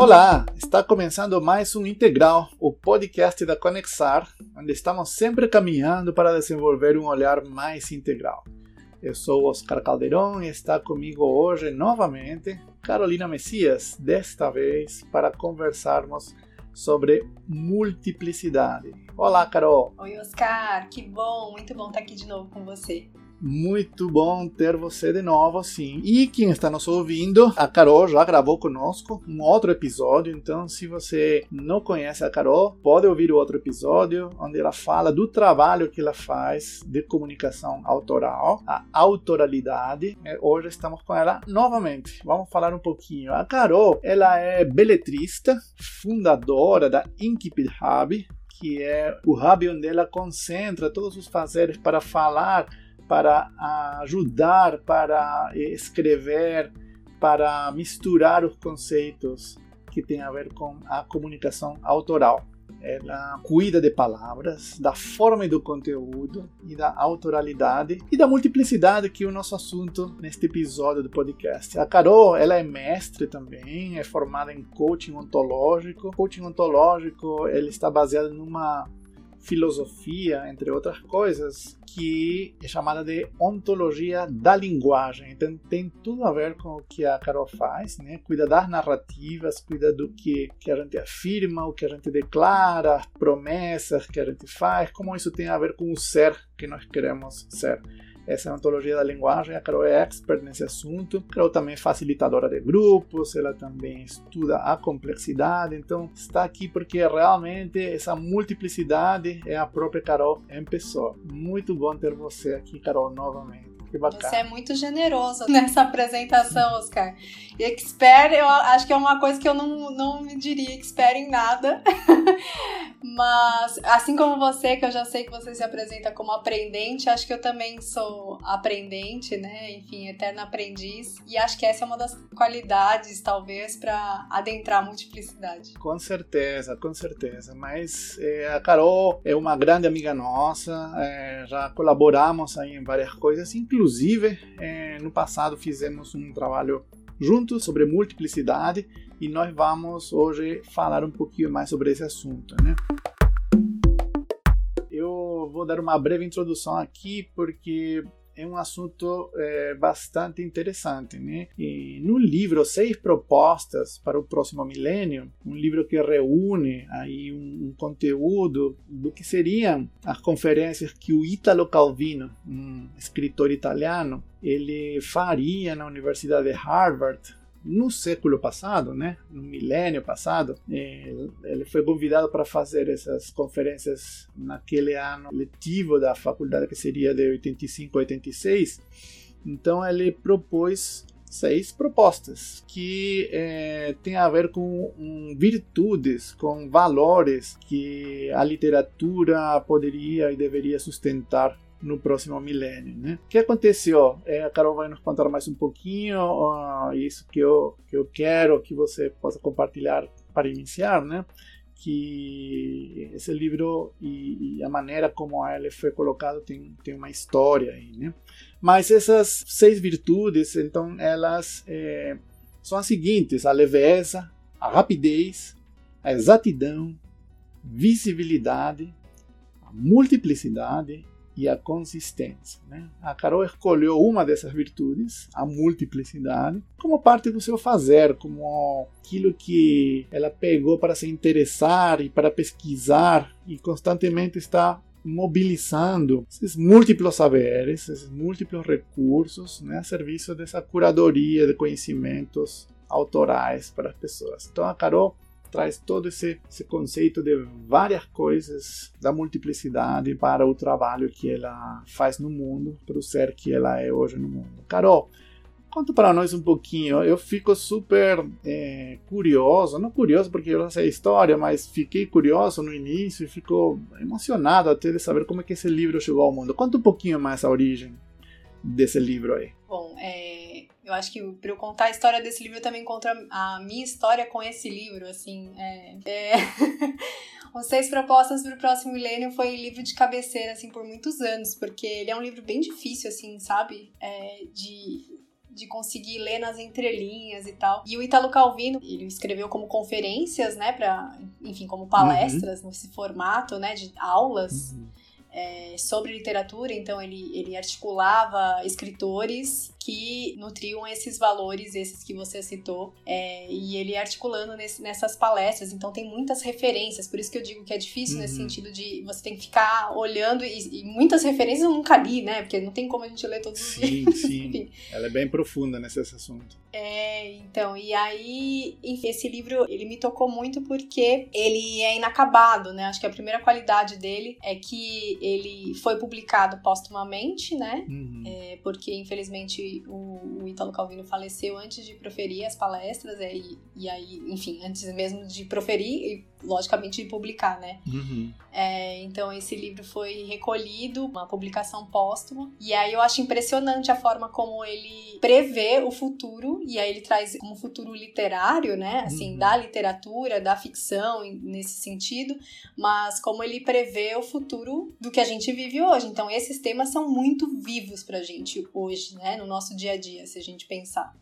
Olá, está começando mais um Integral, o podcast da Conexar, onde estamos sempre caminhando para desenvolver um olhar mais integral. Eu sou Oscar Caldeirão e está comigo hoje novamente Carolina Messias, desta vez para conversarmos sobre multiplicidade. Olá, Carol! Oi, Oscar, que bom, muito bom estar aqui de novo com você. Muito bom ter você de novo, sim. E quem está nos ouvindo, a Carol já gravou conosco um outro episódio, então se você não conhece a Carol, pode ouvir o outro episódio, onde ela fala do trabalho que ela faz de comunicação autoral, a autoralidade. Hoje estamos com ela novamente. Vamos falar um pouquinho. A Carol, ela é beletrista, fundadora da Incipit Hub, que é o hub onde ela concentra todos os fazeres para falar para ajudar, para escrever, para misturar os conceitos que têm a ver com a comunicação autoral. Ela cuida de palavras, da forma e do conteúdo e da autoralidade e da multiplicidade que é o nosso assunto neste episódio do podcast. A Carol, ela é mestre também, é formada em coaching ontológico. Coaching ontológico, ele está baseado numa filosofia, entre outras coisas, que é chamada de ontologia da linguagem. Então tem tudo a ver com o que a Carol faz, né? Cuida das narrativas, cuida do que, que a gente afirma, o que a gente declara, as promessas que a gente faz, como isso tem a ver com o ser que nós queremos ser essa a ontologia da linguagem. A Carol é expert nesse assunto. A Carol também é facilitadora de grupos, ela também estuda a complexidade. Então, está aqui porque realmente essa multiplicidade é a própria Carol em pessoa. Muito bom ter você aqui, Carol, novamente. Que bacana. Você é muito generoso nessa apresentação, Oscar. E expert, eu acho que é uma coisa que eu não, não me diria expert em nada. Mas, assim como você, que eu já sei que você se apresenta como aprendente, acho que eu também sou aprendente, né? Enfim, eterno aprendiz. E acho que essa é uma das qualidades, talvez, para adentrar a multiplicidade. Com certeza, com certeza. Mas é, a Carol é uma grande amiga nossa, é, já colaboramos aí em várias coisas, inclusive Inclusive, é, no passado fizemos um trabalho juntos sobre multiplicidade e nós vamos hoje falar um pouquinho mais sobre esse assunto, né? Eu vou dar uma breve introdução aqui porque é um assunto é, bastante interessante, né? E no livro Seis Propostas para o Próximo Milênio, um livro que reúne aí um, um conteúdo do que seriam as conferências que o Italo Calvino, um escritor italiano, ele faria na Universidade de Harvard no século passado, né, no milênio passado, ele foi convidado para fazer essas conferências naquele ano letivo da faculdade que seria de 85 a 86. Então ele propôs seis propostas que é, tem a ver com um, virtudes, com valores que a literatura poderia e deveria sustentar no próximo milênio, né? O que aconteceu? É, a Carol vai nos contar mais um pouquinho uh, isso que eu, que eu quero que você possa compartilhar para iniciar, né? Que esse livro e, e, a maneira como ele foi colocado tem, tem uma história aí, né? Mas essas seis virtudes, então, elas é, são as seguintes: a leveza, a rapidez, a exatidão, visibilidade, a multiplicidade e a consistência. Né? A Carol escolheu uma dessas virtudes, a multiplicidade, como parte do seu fazer, como aquilo que ela pegou para se interessar e para pesquisar e constantemente está mobilizando esses múltiplos saberes, esses múltiplos recursos né, a serviço dessa curadoria de conhecimentos autorais para as pessoas. Então a Carol traz todo esse, esse conceito de várias coisas da multiplicidade para o trabalho que ela faz no mundo, para o ser que ela é hoje no mundo. Carol, conta para nós um pouquinho. Eu fico super é, curioso, não curioso porque eu não sei a história, mas fiquei curioso no início e fico emocionado até de saber como é que esse livro chegou ao mundo. Conta um pouquinho mais a origem desse livro aí. Bom, é, eu acho que para eu contar a história desse livro, eu também conto a minha história com esse livro, assim. É, é... Os Seis Propostas para o Próximo Milênio foi livro de cabeceira, assim, por muitos anos, porque ele é um livro bem difícil, assim, sabe? É, de de conseguir ler nas entrelinhas e tal. E o Italo Calvino, ele escreveu como conferências, né, para, enfim, como palestras uhum. nesse formato, né, de aulas. Uhum. É, sobre literatura, então ele, ele articulava escritores que nutriam esses valores, esses que você citou, é, e ele articulando nesse, nessas palestras. Então tem muitas referências, por isso que eu digo que é difícil uhum. nesse sentido de você tem que ficar olhando e, e, muitas referências eu nunca li, né? Porque não tem como a gente ler todos os dias. Sim, sim. Ela é bem profunda nesse assunto. É, então, e aí, enfim, esse livro ele me tocou muito porque ele é inacabado, né? Acho que a primeira qualidade dele é que ele foi publicado póstumamente, né? Uhum. É, porque infelizmente o, o Ítalo Calvino faleceu antes de proferir as palestras, é, e, e aí, enfim, antes mesmo de proferir logicamente, de publicar, né? Uhum. É, então, esse livro foi recolhido, uma publicação póstuma, e aí eu acho impressionante a forma como ele prevê o futuro, e aí ele traz como futuro literário, né? Assim, uhum. da literatura, da ficção, nesse sentido, mas como ele prevê o futuro do que a gente vive hoje. Então, esses temas são muito vivos pra gente hoje, né? No nosso nosso dia a dia, se a gente pensar.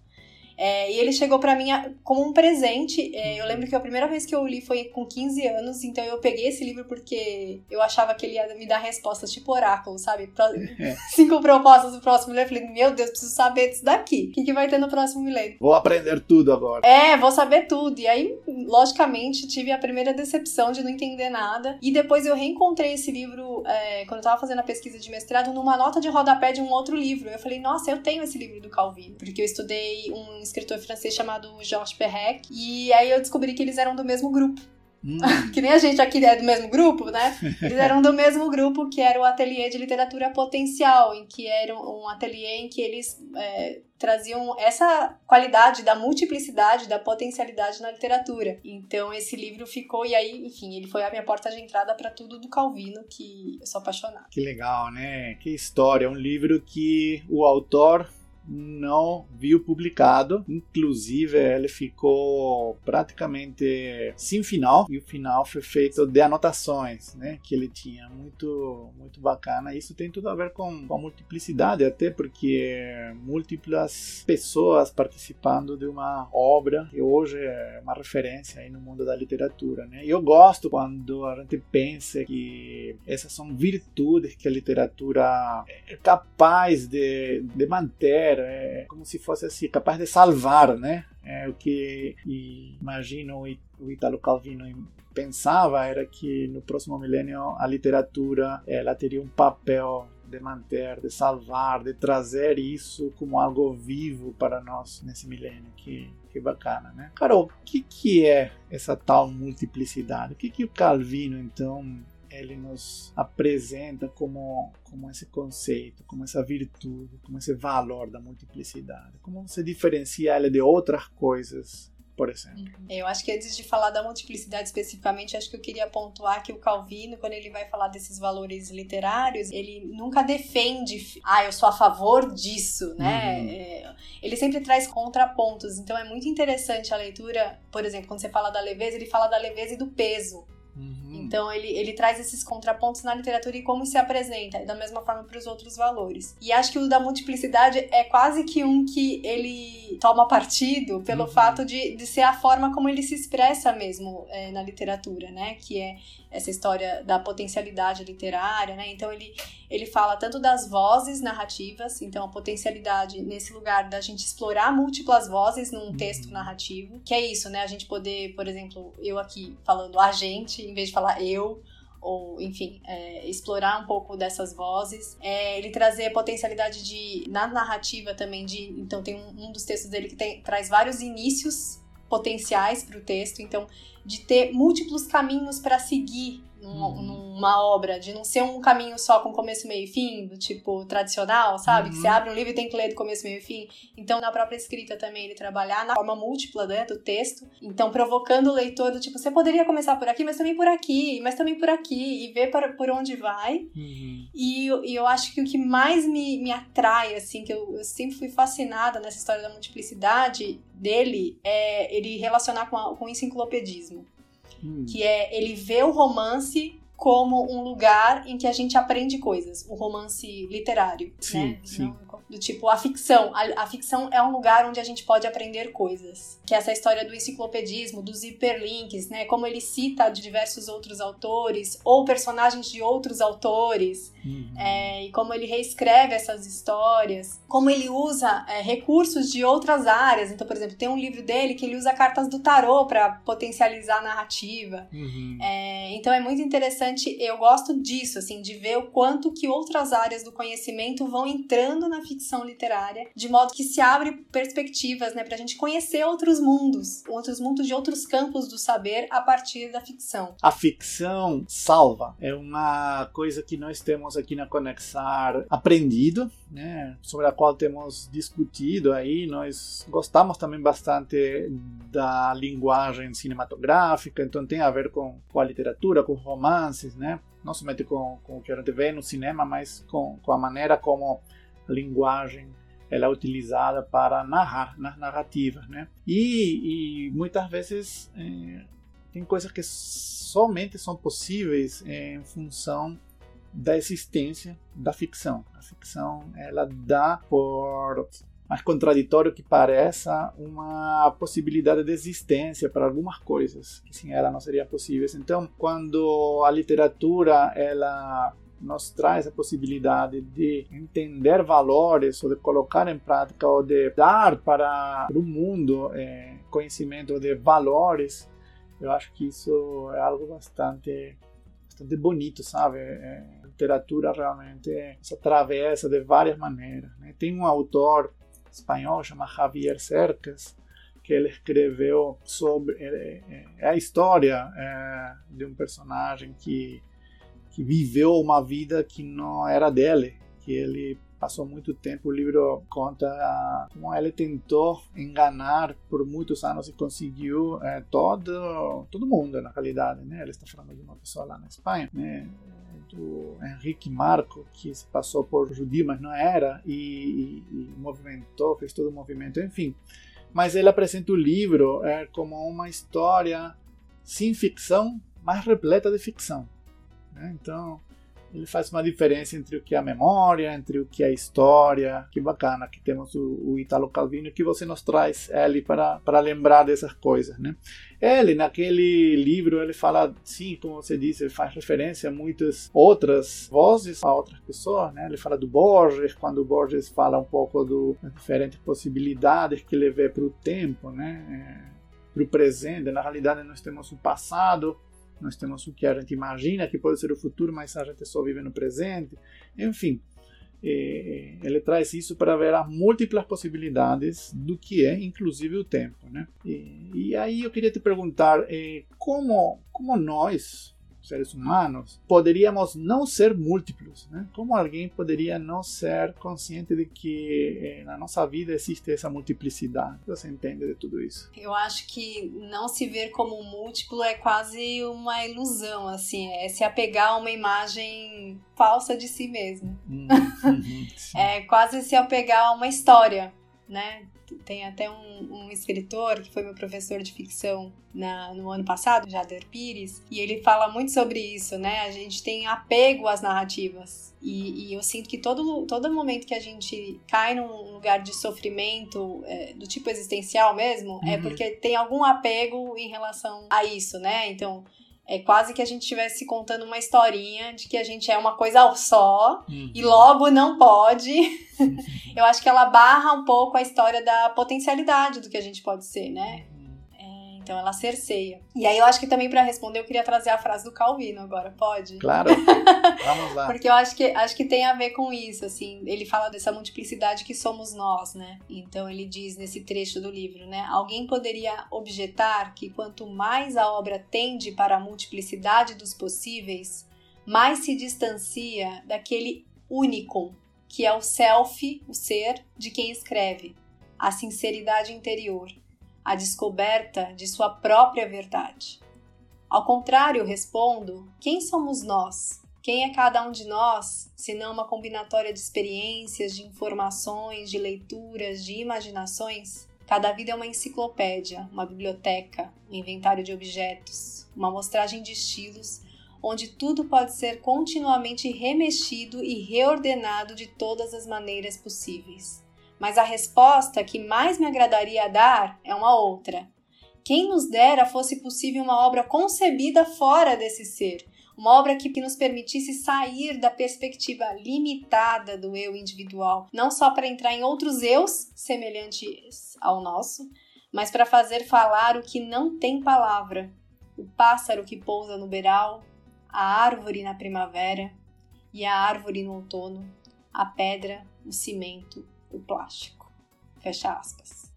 É, e ele chegou para mim como um presente. É, eu lembro que a primeira vez que eu li foi com 15 anos, então eu peguei esse livro porque eu achava que ele ia me dar respostas tipo oráculo, sabe? Pro... É. Cinco propostas do próximo milênio. Eu falei, meu Deus, preciso saber disso daqui. O que, que vai ter no próximo milênio? Vou aprender tudo agora. É, vou saber tudo. E aí, logicamente, tive a primeira decepção de não entender nada. E depois eu reencontrei esse livro, é, quando eu tava fazendo a pesquisa de mestrado, numa nota de rodapé de um outro livro. Eu falei, nossa, eu tenho esse livro do Calvino. Porque eu estudei um escritor francês chamado Georges Perec. E aí eu descobri que eles eram do mesmo grupo. Hum. que nem a gente aqui é do mesmo grupo, né? Eles eram do mesmo grupo que era o Ateliê de Literatura Potencial, em que era um ateliê em que eles é, traziam essa qualidade da multiplicidade, da potencialidade na literatura. Então esse livro ficou, e aí, enfim, ele foi a minha porta de entrada para tudo do Calvino, que eu sou apaixonada. Que legal, né? Que história. Um livro que o autor não viu publicado. Inclusive, ele ficou praticamente sem final e o final foi feito de anotações, né, que ele tinha muito muito bacana. Isso tem tudo a ver com, com a multiplicidade, até porque múltiplas pessoas participando de uma obra que hoje é uma referência aí no mundo da literatura, né? Eu gosto quando a gente pensa que essas são virtudes que a literatura é capaz de, de manter é como se fosse assim, capaz de salvar, né? É, o que imagino o Italo Calvino pensava era que no próximo milênio a literatura ela teria um papel de manter, de salvar, de trazer isso como algo vivo para nós nesse milênio. Que, que bacana, né? Carol, o que, que é essa tal multiplicidade? O que, que o Calvino, então, ele nos apresenta como, como esse conceito, como essa virtude, como esse valor da multiplicidade. Como você diferencia ela de outras coisas por exemplo. Uhum. Eu acho que antes de falar da multiplicidade especificamente, acho que eu queria pontuar que o Calvino, quando ele vai falar desses valores literários, ele nunca defende, ah, eu sou a favor disso, né? Uhum. É, ele sempre traz contrapontos. Então é muito interessante a leitura, por exemplo, quando você fala da leveza, ele fala da leveza e do peso. Uhum. Então ele, ele traz esses contrapontos na literatura e como se apresenta, da mesma forma para os outros valores. E acho que o da multiplicidade é quase que um que ele toma partido pelo uhum. fato de, de ser a forma como ele se expressa mesmo é, na literatura, né? Que é essa história da potencialidade literária, né? Então ele, ele fala tanto das vozes narrativas, então a potencialidade nesse lugar da gente explorar múltiplas vozes num uhum. texto narrativo, que é isso, né? A gente poder, por exemplo, eu aqui falando a gente, em vez de falar eu, ou enfim, é, explorar um pouco dessas vozes. É, ele trazer potencialidade de na narrativa também de, então tem um, um dos textos dele que tem, traz vários inícios potenciais para o texto, então de ter múltiplos caminhos para seguir numa, uhum. numa, obra, de não ser um caminho só com começo, meio e fim, do tipo tradicional, sabe? Uhum. Que você abre um livro e tem que ler do começo, meio e fim. Então, na própria escrita também, ele trabalhar na forma múltipla né, do texto. Então, provocando o leitor do tipo, você poderia começar por aqui, mas também por aqui, mas também por aqui, e ver para, por onde vai. Uhum. E, e, eu acho que o que mais me, me atrai, assim, que eu, eu sempre fui fascinada nessa história da multiplicidade dele, é ele relacionar com, a, com o enciclopedismo. Hum. Que é ele vê o romance como um lugar em que a gente aprende coisas, o romance literário, sim, né? Sim. Não, do tipo a ficção. A, a, ficção é um lugar onde a gente pode aprender coisas. Que é essa história do enciclopedismo, dos hiperlinks, né? Como ele cita de diversos outros autores ou personagens de outros autores. Uhum. É, e como ele reescreve essas histórias. Como ele usa é, recursos de outras áreas. Então, por exemplo, tem um livro dele que ele usa cartas do tarô para potencializar a narrativa. Uhum. É, então é muito interessante. Eu gosto disso, assim, de ver o quanto que outras áreas do conhecimento vão entrando na ficção literária, de modo que se abre perspectivas, né, pra gente conhecer outros mundos, outros mundos de outros campos do saber a partir da ficção. A ficção salva, é uma coisa que nós temos aqui na Conexar aprendido, né, sobre a qual temos discutido aí, nós gostamos também bastante da linguagem cinematográfica, então tem a ver com, com a literatura, com romances, né, não somente com, com o que a gente vê no cinema, mas com, com a maneira como a linguagem ela é utilizada para narrar nas narrativas, né? E, e muitas vezes é, tem coisas que somente são possíveis em função da existência da ficção. A ficção ela dá por mais contraditório que pareça uma possibilidade de existência para algumas coisas que sem ela não seriam possíveis. Então, quando a literatura ela nos traz a possibilidade de entender valores ou de colocar em prática ou de dar para o mundo é, conhecimento de valores, eu acho que isso é algo bastante, bastante bonito, sabe? É, literatura realmente se atravessa de várias maneiras. Né? Tem um autor espanhol chamado Javier Cercas, que ele escreveu sobre é, é a história é, de um personagem que que viveu uma vida que não era dele, que ele passou muito tempo. O livro conta como ele tentou enganar por muitos anos e conseguiu é, todo todo mundo na realidade, né? Ele está falando de uma pessoa lá na Espanha, né? do Henrique Marco, que se passou por judeu, mas não era, e, e, e movimentou, fez todo o movimento, enfim. Mas ele apresenta o livro é, como uma história sem ficção, mas repleta de ficção. Né? Então, ele faz uma diferença entre o que é a memória, entre o que é a história. Que bacana que temos o, o Italo Calvino que você nos traz ele para, para lembrar dessas coisas, né? Ele, naquele livro, ele fala, sim, como você disse, ele faz referência a muitas outras vozes, a outras pessoas, né? Ele fala do Borges, quando o Borges fala um pouco do, das diferentes possibilidades que ele vê para o tempo, né? É, para o presente. Na realidade, nós temos o passado, nós temos o que a gente imagina que pode ser o futuro, mas a gente só vive no presente. Enfim, é, ele traz isso para ver as múltiplas possibilidades do que é, inclusive, o tempo. Né? E, e aí eu queria te perguntar é, como, como nós, seres humanos, poderíamos não ser múltiplos. Né? Como alguém poderia não ser consciente de que eh, na nossa vida existe essa multiplicidade? Você entende de tudo isso? Eu acho que não se ver como múltiplo é quase uma ilusão, assim, é se apegar a uma imagem falsa de si mesmo. Uhum, uhum, é quase se apegar a uma história, né? Tem até um, um, escritor que foi meu professor de ficção na, no ano passado, Jader Pires, e ele fala muito sobre isso, né? A gente tem apego às narrativas. E, e eu sinto que todo, todo momento que a gente cai num lugar de sofrimento, é, do tipo existencial mesmo, é uhum. é porque tem algum apego em relação a isso, né? Então, é quase que a gente estivesse contando uma historinha de que a gente é uma coisa só uhum. e logo não pode. Eu acho que ela barra um pouco a história da potencialidade do que a gente pode ser, né? Então ela cerceia. E aí eu acho que também para responder eu queria trazer a frase do Calvino agora, pode? Claro. Vamos lá. Porque eu acho que acho que tem a ver com isso, assim. Ele fala dessa multiplicidade que somos nós, né? Então ele diz nesse trecho do livro, né? Alguém poderia objetar que quanto mais a obra tende para a multiplicidade dos possíveis, mais se distancia daquele único que é o self, o ser de quem escreve, a sinceridade interior a descoberta de sua própria verdade. Ao contrário, respondo: quem somos nós? Quem é cada um de nós, se não uma combinatória de experiências, de informações, de leituras, de imaginações? Cada vida é uma enciclopédia, uma biblioteca, um inventário de objetos, uma amostragem de estilos, onde tudo pode ser continuamente remexido e reordenado de todas as maneiras possíveis. Mas a resposta que mais me agradaria dar é uma outra. Quem nos dera fosse possível uma obra concebida fora desse ser, uma obra que nos permitisse sair da perspectiva limitada do eu individual, não só para entrar em outros eus semelhantes ao nosso, mas para fazer falar o que não tem palavra, o pássaro que pousa no beiral, a árvore na primavera e a árvore no outono, a pedra, o cimento, o plástico. Fecha aspas.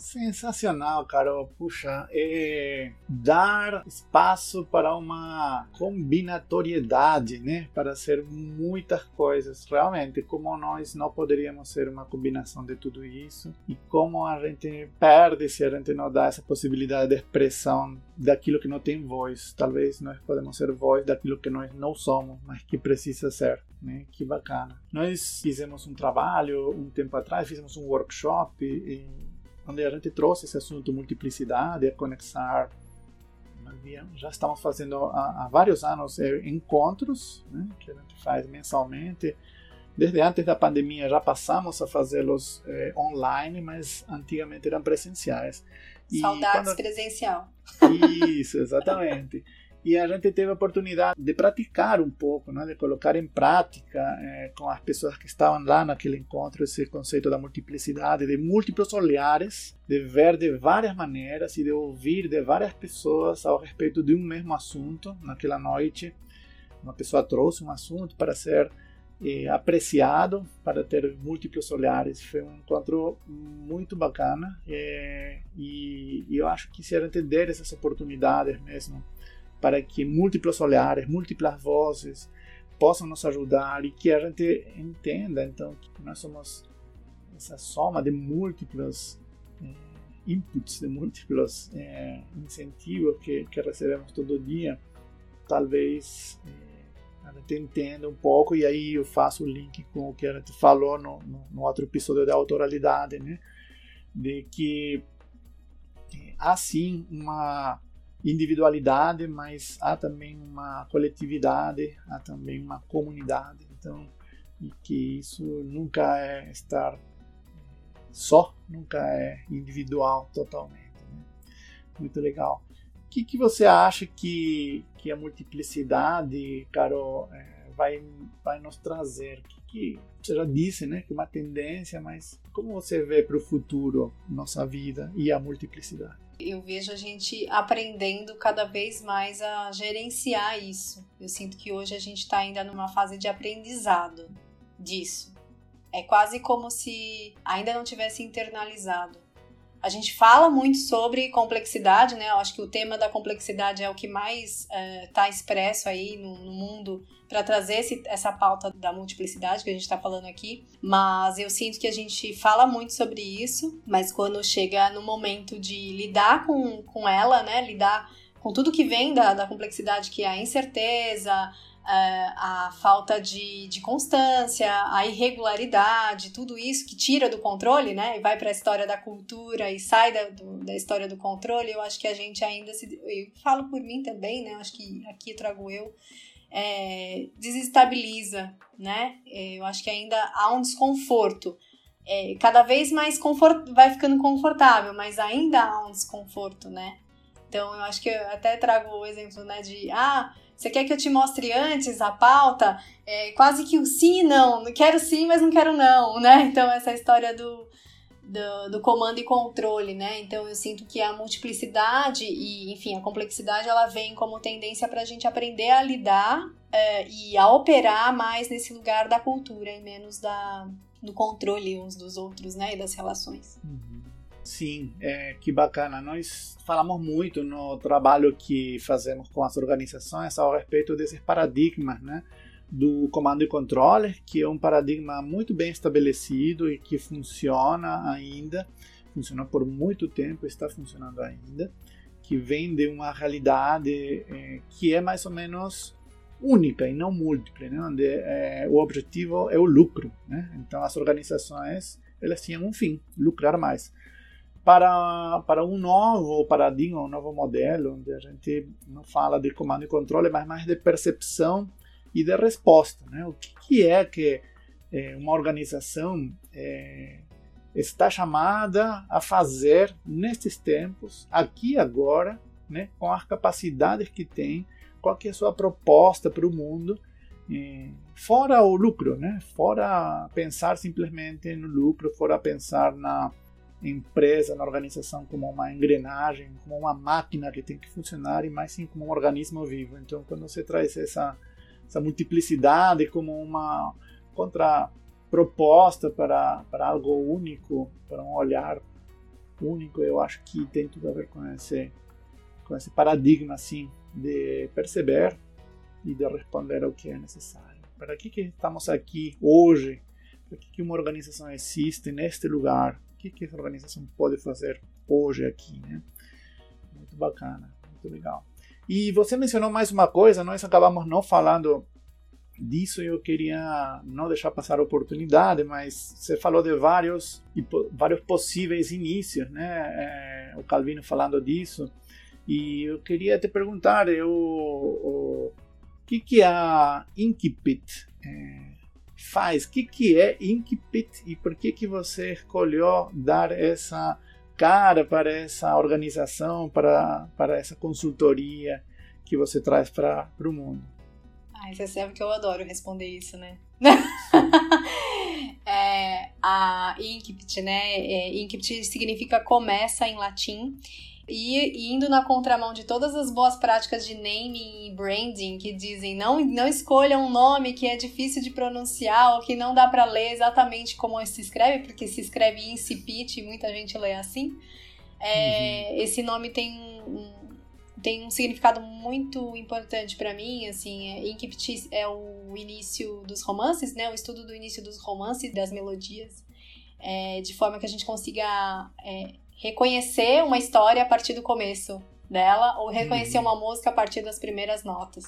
Sensacional, Carol. Puxa, é dar espaço para uma combinatoriedade, né? Para ser muitas coisas. Realmente, como nós não poderíamos ser uma combinação de tudo isso e como a gente perde se a gente não dá essa possibilidade de expressão daquilo que não tem voz. Talvez nós podemos ser voz daquilo que nós não somos, mas que precisa ser. Né? Que bacana. Nós fizemos um trabalho um tempo atrás, fizemos um workshop e onde a gente trouxe esse assunto multiplicidade, a conexar. Já estamos fazendo há, há vários anos é, encontros né, que a gente faz mensalmente. Desde antes da pandemia já passamos a fazê-los é, online, mas antigamente eram presenciais. E Saudades quando... presencial. Isso, exatamente e a gente teve a oportunidade de praticar um pouco, né, de colocar em prática é, com as pessoas que estavam lá naquele encontro esse conceito da multiplicidade, de múltiplos olhares, de ver de várias maneiras e de ouvir de várias pessoas ao respeito de um mesmo assunto. Naquela noite, uma pessoa trouxe um assunto para ser é, apreciado, para ter múltiplos olhares. Foi um encontro muito bacana é, e, e eu acho que se a gente der essas oportunidades mesmo para que múltiplos olhares, múltiplas vozes possam nos ajudar e que a gente entenda então que nós somos essa soma de múltiplos eh, inputs, de múltiplos eh, incentivos que, que recebemos todo dia. Talvez eh, a gente entenda um pouco e aí eu faço o link com o que a gente falou no, no, no outro episódio da autoralidade, né? De que há sim uma individualidade, mas há também uma coletividade, há também uma comunidade. Então, e que isso nunca é estar só, nunca é individual totalmente. Né? Muito legal. O que, que você acha que, que a multiplicidade, Carol, é, vai, vai nos trazer? Que, que você já disse, né, que é uma tendência, mas como você vê para o futuro nossa vida e a multiplicidade? eu vejo a gente aprendendo cada vez mais a gerenciar isso. Eu sinto que hoje a gente está ainda numa fase de aprendizado disso. É quase como se ainda não tivesse internalizado. A gente fala muito sobre complexidade, né? Eu acho que o tema da complexidade é o que mais está é, expresso aí no, no mundo para trazer esse, essa pauta da multiplicidade que a gente está falando aqui. Mas eu sinto que a gente fala muito sobre isso, mas quando chega no momento de lidar com, com ela, né? Lidar com tudo que vem da, da complexidade, que é a incerteza, a falta de, de constância, a irregularidade, tudo isso que tira do controle, né? E vai para a história da cultura e sai da, do, da história do controle, eu acho que a gente ainda se. Eu falo por mim também, né? Acho que aqui trago eu. É, desestabiliza, né? É, eu acho que ainda há um desconforto. É, cada vez mais confort, vai ficando confortável, mas ainda há um desconforto, né? Então eu acho que eu até trago o exemplo, né, de ah, você quer que eu te mostre antes a pauta? É quase que o sim e não. Quero sim, mas não quero não, né? Então, essa história do, do, do, comando e controle, né? Então, eu sinto que a multiplicidade e, enfim, a complexidade, ela vem como tendência para a gente aprender a lidar é, e a operar mais nesse lugar da cultura e menos da, do controle uns dos outros, né? E das relações. Uhum. Sim, é, que bacana. Nós falamos muito no trabalho que fazemos com as organizações a respeito desses paradigmas, né? Do comando e controle, que é um paradigma muito bem estabelecido e que funciona ainda, funcionou por muito tempo, está funcionando ainda, que vem de uma realidade é, que é mais ou menos única e não múltipla, né? onde é, o objetivo é o lucro. Né? Então as organizações elas tinham um fim, lucrar mais. Para, para um novo paradigma, um novo modelo, onde a gente não fala de comando e controle, mas mais de percepção e de resposta. Né? O que, que é que é, uma organização é, está chamada a fazer nestes tempos, aqui e agora, né, com as capacidades que tem, qual que é a sua proposta para o mundo, é, fora o lucro, né, fora pensar simplesmente no lucro, fora pensar na empresa, na organização como uma engrenagem, como uma máquina que tem que funcionar, e mais sim como um organismo vivo. Então, quando você traz essa, essa multiplicidade como uma contraproposta para, para algo único, para um olhar único, eu acho que tem tudo a ver com esse, com esse paradigma assim de perceber e de responder ao que é necessário. Para que, que estamos aqui hoje? Para que, que uma organização existe neste lugar? O que, que essa organização pode fazer hoje aqui? Né? Muito bacana, muito legal. E você mencionou mais uma coisa, nós acabamos não falando disso eu queria não deixar passar a oportunidade, mas você falou de vários, vários possíveis inícios, né? É, o Calvino falando disso, e eu queria te perguntar, eu, o, que que a Inkpit é, faz? O que que é Inkpit e por que que você escolheu dar essa cara para essa organização, para, para essa consultoria que você traz para o mundo? Ai, você sabe que eu adoro responder isso, né? é, a Inquipt, né? É, Inquipt significa começa em latim. E indo na contramão de todas as boas práticas de naming e branding que dizem não, não escolha um nome que é difícil de pronunciar ou que não dá para ler exatamente como se escreve, porque se escreve incipit e muita gente lê assim. É, uhum. Esse nome tem um, tem um significado muito importante para mim, assim, é, é o início dos romances, né, o estudo do início dos romances, das melodias, é, de forma que a gente consiga é, reconhecer uma história a partir do começo dela, ou reconhecer uhum. uma música a partir das primeiras notas.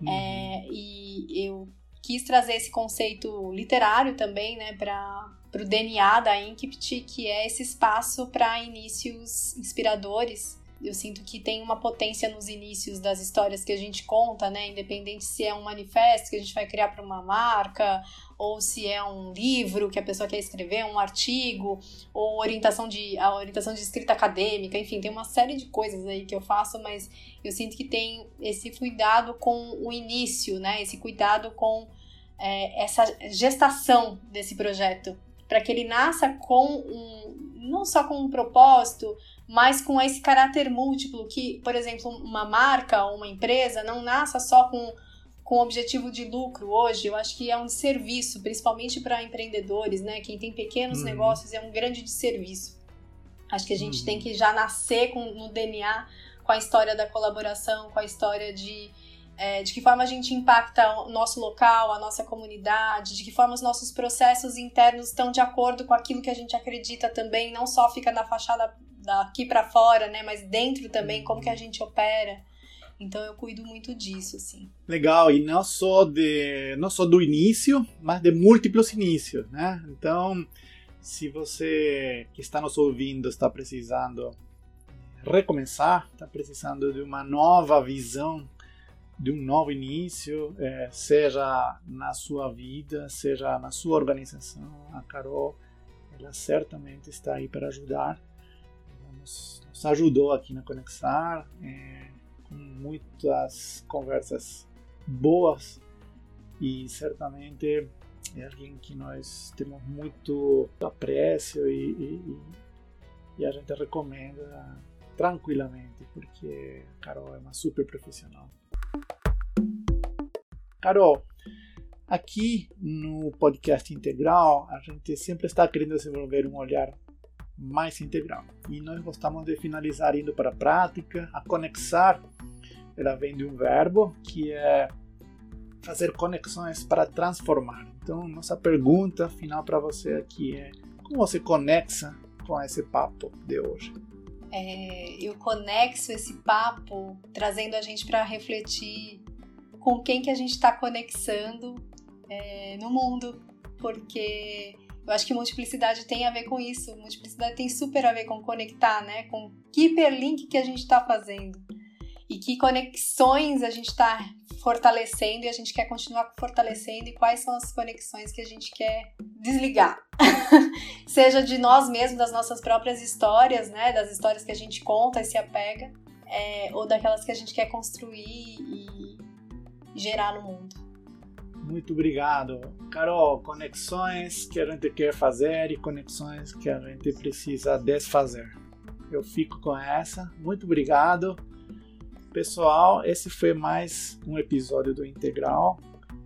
Uhum. É, e eu quis trazer esse conceito literário também, né, para o DNA da Inkipt, que é esse espaço para inícios inspiradores, eu sinto que tem uma potência nos inícios das histórias que a gente conta, né? Independente se é um manifesto que a gente vai criar para uma marca, ou se é um livro que a pessoa quer escrever, um artigo, ou orientação de, a orientação de escrita acadêmica, enfim, tem uma série de coisas aí que eu faço, mas eu sinto que tem esse cuidado com o início, né? Esse cuidado com é, essa gestação desse projeto, para que ele nasça com um, não só com um propósito, mas com esse caráter múltiplo que, por exemplo, uma marca ou uma empresa não nasça só com com objetivo de lucro hoje, eu acho que é um serviço, principalmente para empreendedores, né? Quem tem pequenos uhum. negócios é um grande serviço. Acho que a gente uhum. tem que já nascer com, no DNA com a história da colaboração, com a história de é, de que forma a gente impacta o nosso local, a nossa comunidade, de que forma os nossos processos internos estão de acordo com aquilo que a gente acredita também, não só fica na fachada daqui para fora, né, mas dentro também, como que a gente opera. Então eu cuido muito disso, assim. Legal, e não só de não só do início, mas de múltiplos inícios, né? Então, se você que está nos ouvindo está precisando recomeçar, está precisando de uma nova visão de um novo início, é, seja na sua vida, seja na sua organização. A Carol, ela certamente está aí para ajudar. Ela nos, nos ajudou aqui na Conexar, é, com muitas conversas boas e certamente é alguém que nós temos muito apreço e, e, e a gente recomenda tranquilamente, porque a Carol é uma super profissional. Carol, aqui no podcast integral, a gente sempre está querendo desenvolver um olhar mais integral. E nós gostamos de finalizar indo para a prática. A conexar, ela vem de um verbo que é fazer conexões para transformar. Então, nossa pergunta final para você aqui é: como você conexa com esse papo de hoje? É, eu conexo esse papo trazendo a gente para refletir com quem que a gente está conexando é, no mundo, porque Eu acho que multiplicidade tem a ver com isso. Multiplicidade tem super a ver com conectar, né? Com que hiperlink que a gente está fazendo. E que conexões a gente está fortalecendo e a gente quer continuar fortalecendo. E quais são as conexões que a gente quer desligar. Seja de nós mesmos, das nossas próprias histórias, né? Das histórias que a gente conta e se apega. É, ou daquelas que a gente quer construir e gerar no mundo. Muito obrigado. Carol, conexões que a gente quer fazer e conexões que a gente precisa desfazer. Eu fico com essa. Muito obrigado. Pessoal, esse foi mais um episódio do Integral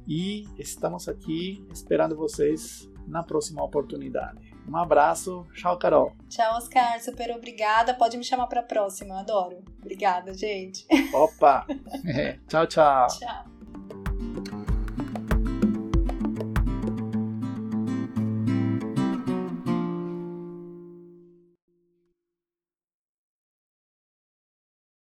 e estamos aqui esperando vocês na próxima oportunidade. Um abraço. Tchau, Carol. Tchau, Oscar. Super obrigada. Pode me chamar para a próxima. Adoro. Obrigada, gente. Opa. tchau, tchau. Tchau.